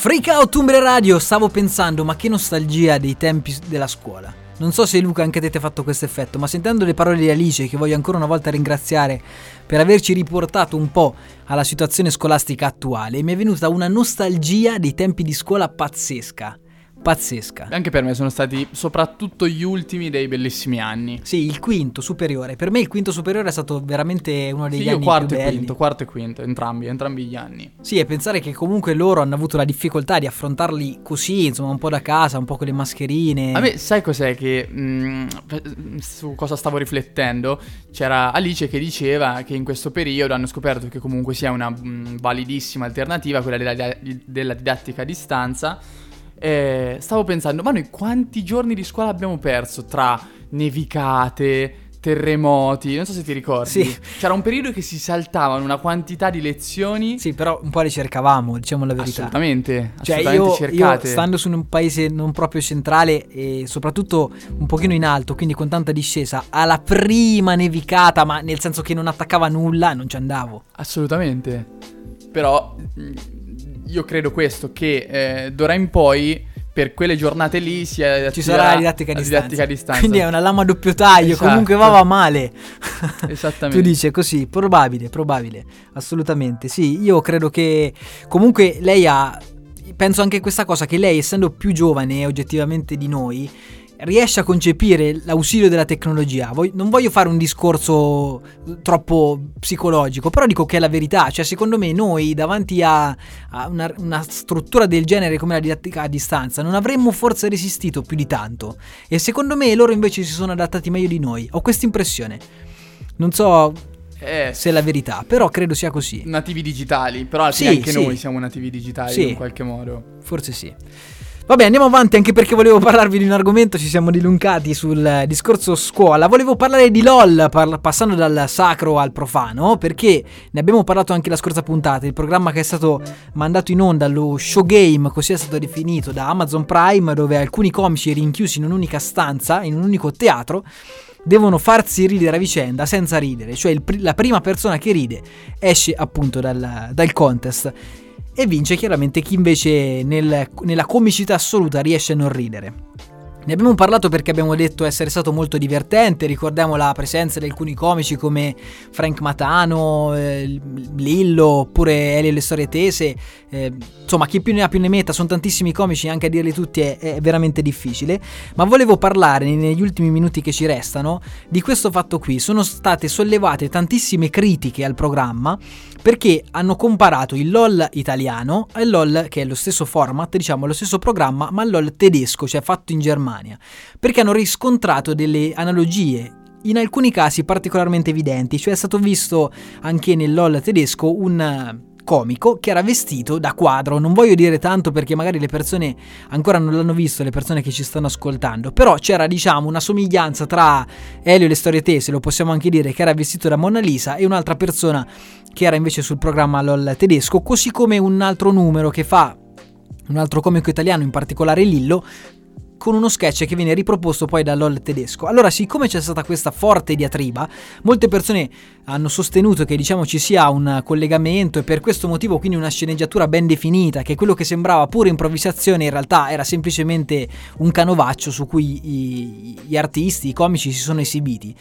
Freak Out Umbre Radio, stavo pensando, ma che nostalgia dei tempi della scuola. Non so se Luca anche te ti ha fatto questo effetto, ma sentendo le parole di Alice, che voglio ancora una volta ringraziare per averci riportato un po' alla situazione scolastica attuale, mi è venuta una nostalgia dei tempi di scuola pazzesca. Pazzesca. Anche per me sono stati soprattutto gli ultimi dei bellissimi anni. Sì, il quinto superiore. Per me il quinto superiore è stato veramente uno degli Sì, anni quarto più e belli. quinto, quarto e quinto, entrambi, entrambi gli anni. Sì, e pensare che comunque loro hanno avuto la difficoltà di affrontarli così, insomma, un po' da casa, un po' con le mascherine. A me, sai cos'è che mm, su cosa stavo riflettendo? C'era Alice che diceva che in questo periodo hanno scoperto che comunque sia una mm, validissima alternativa quella della, della didattica a distanza. E stavo pensando, ma noi quanti giorni di scuola abbiamo perso tra nevicate, terremoti? Non so se ti ricordi. Sì. C'era un periodo che si saltavano una quantità di lezioni. Sì, però un po' le cercavamo, diciamo la verità. Assolutamente, Cioè, assolutamente io, cercate. io stando su un paese non proprio centrale e soprattutto un pochino in alto, quindi con tanta discesa, alla prima nevicata, ma nel senso che non attaccava nulla, non ci andavo. Assolutamente. Però mh, io credo questo, che eh, d'ora in poi per quelle giornate lì si è Ci sarà la didattica a distanza. didattica a distanza. Quindi è una lama a doppio taglio, Esatto. comunque va va male. Esattamente. Tu dici così, probabile, probabile, assolutamente. Sì, io credo che comunque lei ha penso anche questa cosa che lei essendo più giovane oggettivamente di noi riesce a concepire l'ausilio della tecnologia. Voglio- non voglio fare un discorso troppo psicologico, però dico che è la verità. Cioè, secondo me, noi davanti a, a una, una struttura del genere come la didattica a distanza non avremmo forse resistito più di tanto. E secondo me loro invece si sono adattati meglio di noi. Ho questa impressione. Non so Eh, se è la verità, però credo sia così. nativi digitali, però Sì, anche sì. noi siamo nativi digitali Sì. in qualche modo. Forse sì. Vabbè, andiamo avanti anche perché volevo parlarvi di un argomento, ci siamo dilungati sul eh, discorso scuola. Volevo parlare di LOL, par- passando dal sacro al profano, perché ne abbiamo parlato anche la scorsa puntata, il programma che è stato mandato in onda, lo showgame, così è stato definito da Amazon Prime, dove alcuni comici rinchiusi in un'unica stanza, in un unico teatro, devono farsi ridere a vicenda senza ridere, cioè il la prima persona che ride esce appunto dal, dal contest e vince chiaramente chi invece nel- nella comicità assoluta riesce a non ridere. Ne abbiamo parlato perché abbiamo detto essere stato molto divertente, ricordiamo la presenza di alcuni comici come Frank Matano, eh, Lillo oppure Elio le storie tese, eh, insomma chi più ne ha più ne metta, sono tantissimi comici, anche a dirli tutti è, è veramente difficile, ma volevo parlare negli ultimi minuti che ci restano di questo fatto qui, sono state sollevate tantissime critiche al programma perché hanno comparato il LOL italiano al LOL che è lo stesso format, diciamo lo stesso programma, ma il LOL tedesco, cioè fatto in Germania, perché hanno riscontrato delle analogie in alcuni casi particolarmente evidenti, cioè è stato visto anche nel LOL tedesco un comico che era vestito da quadro, non voglio dire tanto perché magari le persone ancora non l'hanno visto, le persone che ci stanno ascoltando, però c'era diciamo una somiglianza tra Elio e le storie tese, lo possiamo anche dire che era vestito da Mona Lisa e un'altra persona che era invece sul programma LOL tedesco, così come un altro numero che fa un altro comico italiano, in particolare Lillo, con uno sketch che viene riproposto poi da LOL tedesco. Allora, siccome c'è stata questa forte diatriba, molte persone hanno sostenuto che diciamo ci sia un collegamento e per questo motivo quindi una sceneggiatura ben definita, che quello che sembrava pura improvvisazione in realtà era semplicemente un canovaccio su cui i- gli artisti, i comici si sono esibiti.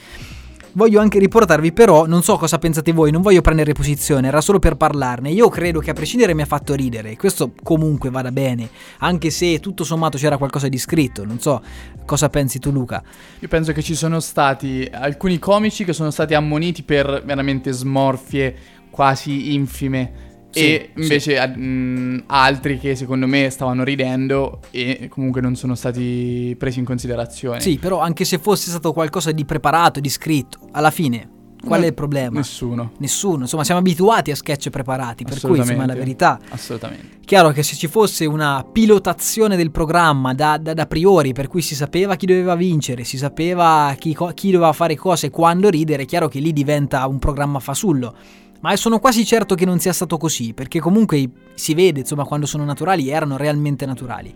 Voglio anche riportarvi però, non so cosa pensate voi, non voglio prendere posizione, era solo per parlarne. Io credo che a prescindere mi ha fatto ridere, questo comunque vada bene, anche se tutto sommato c'era qualcosa di scritto, non so cosa pensi tu Luca. Io penso che ci sono stati alcuni comici che sono stati ammoniti per veramente smorfie quasi infime. Sì, e invece a- mh, altri che secondo me stavano ridendo e comunque non sono stati presi in considerazione. Sì, però anche se fosse stato qualcosa di preparato, di scritto, alla fine qual No, è il problema? Nessuno. Nessuno, insomma siamo abituati a sketch preparati, per cui insomma è la verità. Assolutamente. Chiaro che se ci fosse una pilotazione del programma da, da- da priori, per cui si sapeva chi doveva vincere, si sapeva chi, chi doveva fare cose e quando ridere, è chiaro che lì diventa un programma fasullo. Ma sono quasi certo che non sia stato così, perché comunque si vede, insomma, quando sono naturali erano realmente naturali.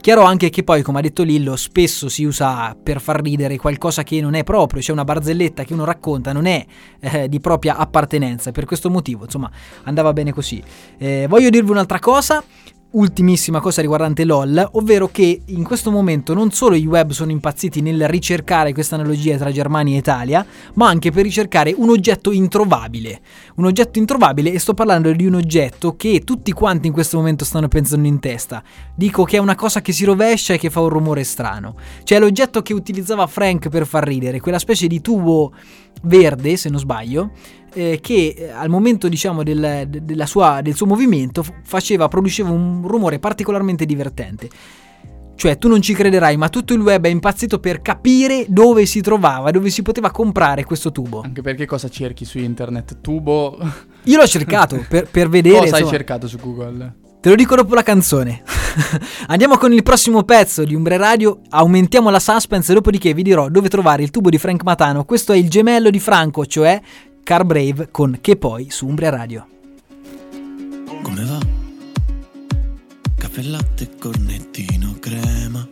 Chiaro anche che poi, come ha detto Lillo, spesso si usa per far ridere qualcosa che non è proprio, cioè una barzelletta che uno racconta non è eh, di propria appartenenza, per questo motivo, insomma, andava bene così. Eh, voglio dirvi un'altra cosa. Ultimissima cosa riguardante LOL, ovvero che in questo momento non solo i web sono impazziti nel ricercare questa analogia tra Germania e Italia, ma anche per ricercare un oggetto introvabile. Un oggetto introvabile e sto parlando di un oggetto che tutti quanti in questo momento stanno pensando in testa. Dico che è una cosa che si rovescia e che fa un rumore strano. Cioè l'oggetto che utilizzava Frank per far ridere, quella specie di tubo verde, se non sbaglio, eh, che eh, al momento diciamo del, della sua, del suo movimento faceva, produceva un rumore particolarmente divertente. Cioè, tu non ci crederai, ma tutto il web è impazzito per capire dove si trovava, dove si poteva comprare questo tubo. Anche perché cosa cerchi su internet? Tubo? Io l'ho cercato per, per vedere. Cosa hai insomma. cercato su Google? Te lo dico dopo la canzone. Andiamo con il prossimo pezzo di Umbre Radio, aumentiamo la suspense, dopodiché vi dirò dove trovare il tubo di Frank Matano. Questo è il gemello di Franco, cioè Car Brave con Che poi su Umbria Radio. Come va? Caffè latte, cornettino, crema.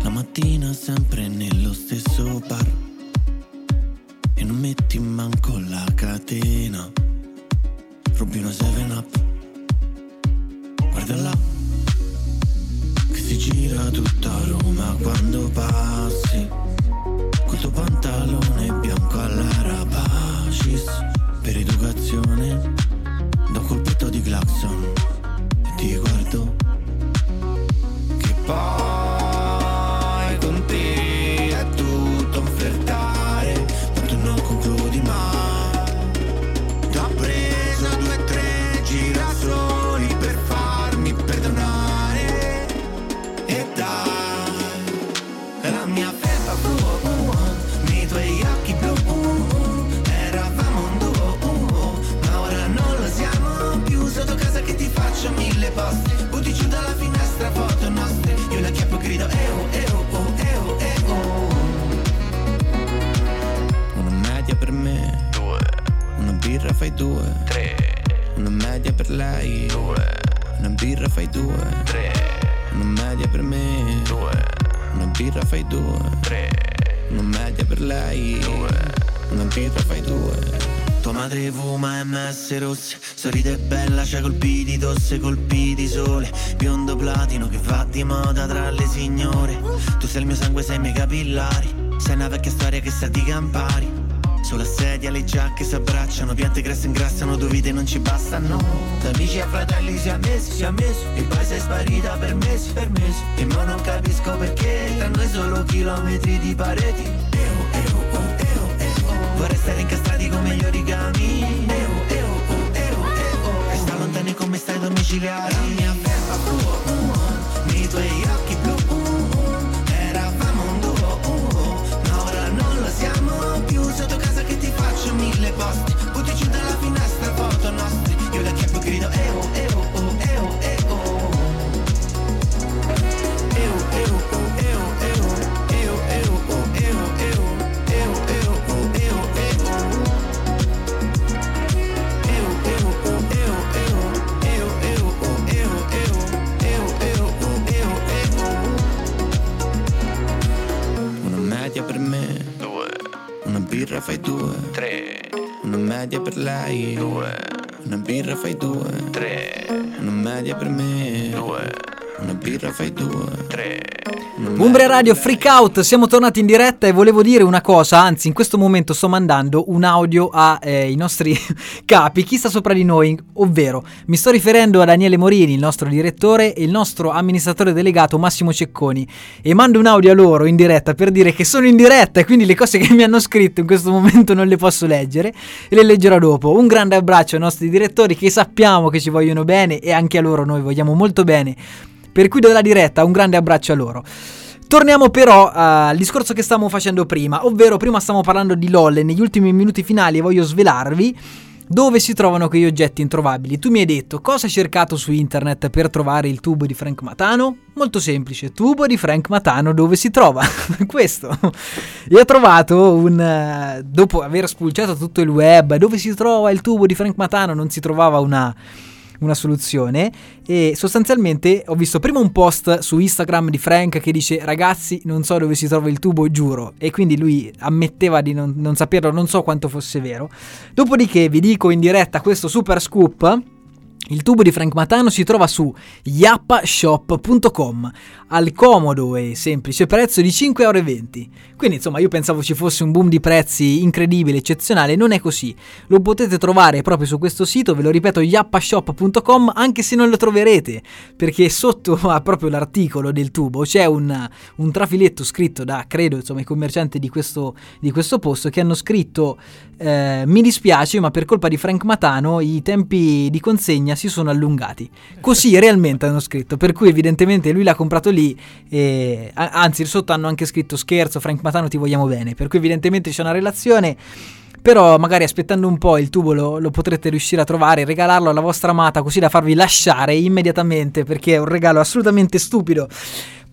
La mattina sempre nello stesso bar. E non metti manco la catena. Rubi una 7-up. Guarda là. Si gira tutta Roma quando passi. Col tuo pantalone bianco. Per educazione. Un colpetto di clacson e ti guardo che poi lei. Una birra fai due. Tua madre fuma MS rosse Sorride bella, c'ha colpi di tosse, colpi di sole. Biondo platino che va di moda tra le signore. Tu sei il mio sangue, sei i miei capillari. Sei una vecchia storia che sa di campari. Sulla sedia le giacche si abbracciano, piante grasse ingrassano, due vite non ci bastano. Da amici a fratelli si è messi, si è messo, e poi sei sparita per mesi, per mesi. E mo non capisco perché, tra noi solo chilometri di pareti. Oh, stare incastrati come gli origami. Eo, eo, oh, eo, eo. E sta lontani come stai domiciliari. birra fai due, tre. Una media per me, due. Una birra fai due, tre. Umbria Radio Freak Out, siamo tornati in diretta e volevo dire una cosa, anzi in questo momento sto mandando un audio ai eh, nostri capi, chi sta sopra di noi, ovvero mi sto riferendo a Daniele Morini, il nostro direttore e il nostro amministratore delegato Massimo Cecconi e mando un audio a loro in diretta per dire che sono in diretta e quindi le cose che mi hanno scritto in questo momento non le posso leggere e le leggerò dopo. Un grande abbraccio ai nostri direttori che sappiamo che ci vogliono bene e anche a loro noi vogliamo molto bene. Per cui dalla diretta un grande abbraccio a loro. Torniamo però al discorso che stavamo facendo prima, ovvero prima stavamo parlando di LOL e negli ultimi minuti finali voglio svelarvi dove si trovano quegli oggetti introvabili. Tu mi hai detto cosa hai cercato su internet per trovare il tubo di Frank Matano? Molto semplice, tubo di Frank Matano dove si trova? Questo. E ho trovato un... eh, dopo aver spulciato tutto il web, dove si trova il tubo di Frank Matano non si trovava una una soluzione. E sostanzialmente ho visto prima un post su Instagram di Frank che dice ragazzi non so dove si trova il tubo giuro. E quindi lui ammetteva di non, non saperlo non so quanto fosse vero. Dopodiché vi dico in diretta questo super scoop Il tubo di Frank Matano si trova su yappashop.com al comodo e semplice prezzo di 5,20 euro. Quindi insomma io pensavo ci fosse un boom di prezzi incredibile, eccezionale, non è così. Lo potete trovare proprio su questo sito, ve lo ripeto, yappashop.com anche se non lo troverete, perché sotto a proprio l'articolo del tubo c'è un, un trafiletto scritto da, credo, insomma, i commercianti di questo, di questo posto che hanno scritto eh, mi dispiace ma per colpa di Frank Matano i tempi di consegna si sono allungati. Così realmente hanno scritto, per cui evidentemente lui l'ha comprato lì e anzi sotto hanno anche scritto scherzo Frank Matano ti vogliamo bene, per cui evidentemente c'è una relazione però magari aspettando un po' il tubo lo, lo, potrete riuscire a trovare, regalarlo alla vostra amata così da farvi lasciare immediatamente perché è un regalo assolutamente stupido.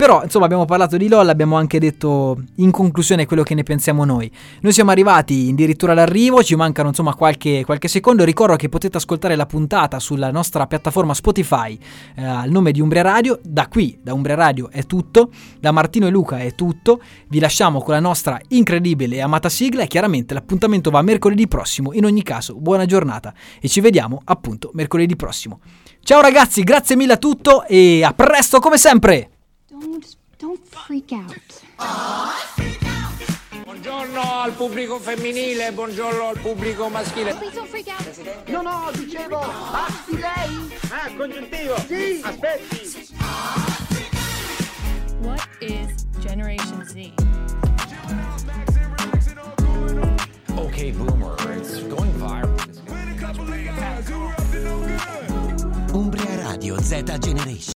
Però, insomma, abbiamo parlato di LOL, abbiamo anche detto in conclusione quello che ne pensiamo noi. Noi siamo arrivati addirittura all'arrivo, ci mancano insomma qualche, qualche secondo. Ricordo che potete ascoltare la puntata sulla nostra piattaforma Spotify eh, al nome di Umbria Radio. Da qui, da Umbria Radio, è tutto. Da Martino e Luca è tutto. Vi lasciamo con la nostra incredibile e amata sigla e chiaramente l'appuntamento va mercoledì prossimo. In ogni caso, buona giornata e ci vediamo appunto mercoledì prossimo. Ciao ragazzi, grazie mille a tutto e a presto come sempre! Don't, don't freak out. Buongiorno al pubblico femminile, buongiorno al pubblico maschile. Please don't freak out. No, no, dicevo, basti lei? Ah, congiuntivo. Sì. Aspetti. What is Generation Z? Okay, boomer, it's going viral. Umbria Radio Z Generation.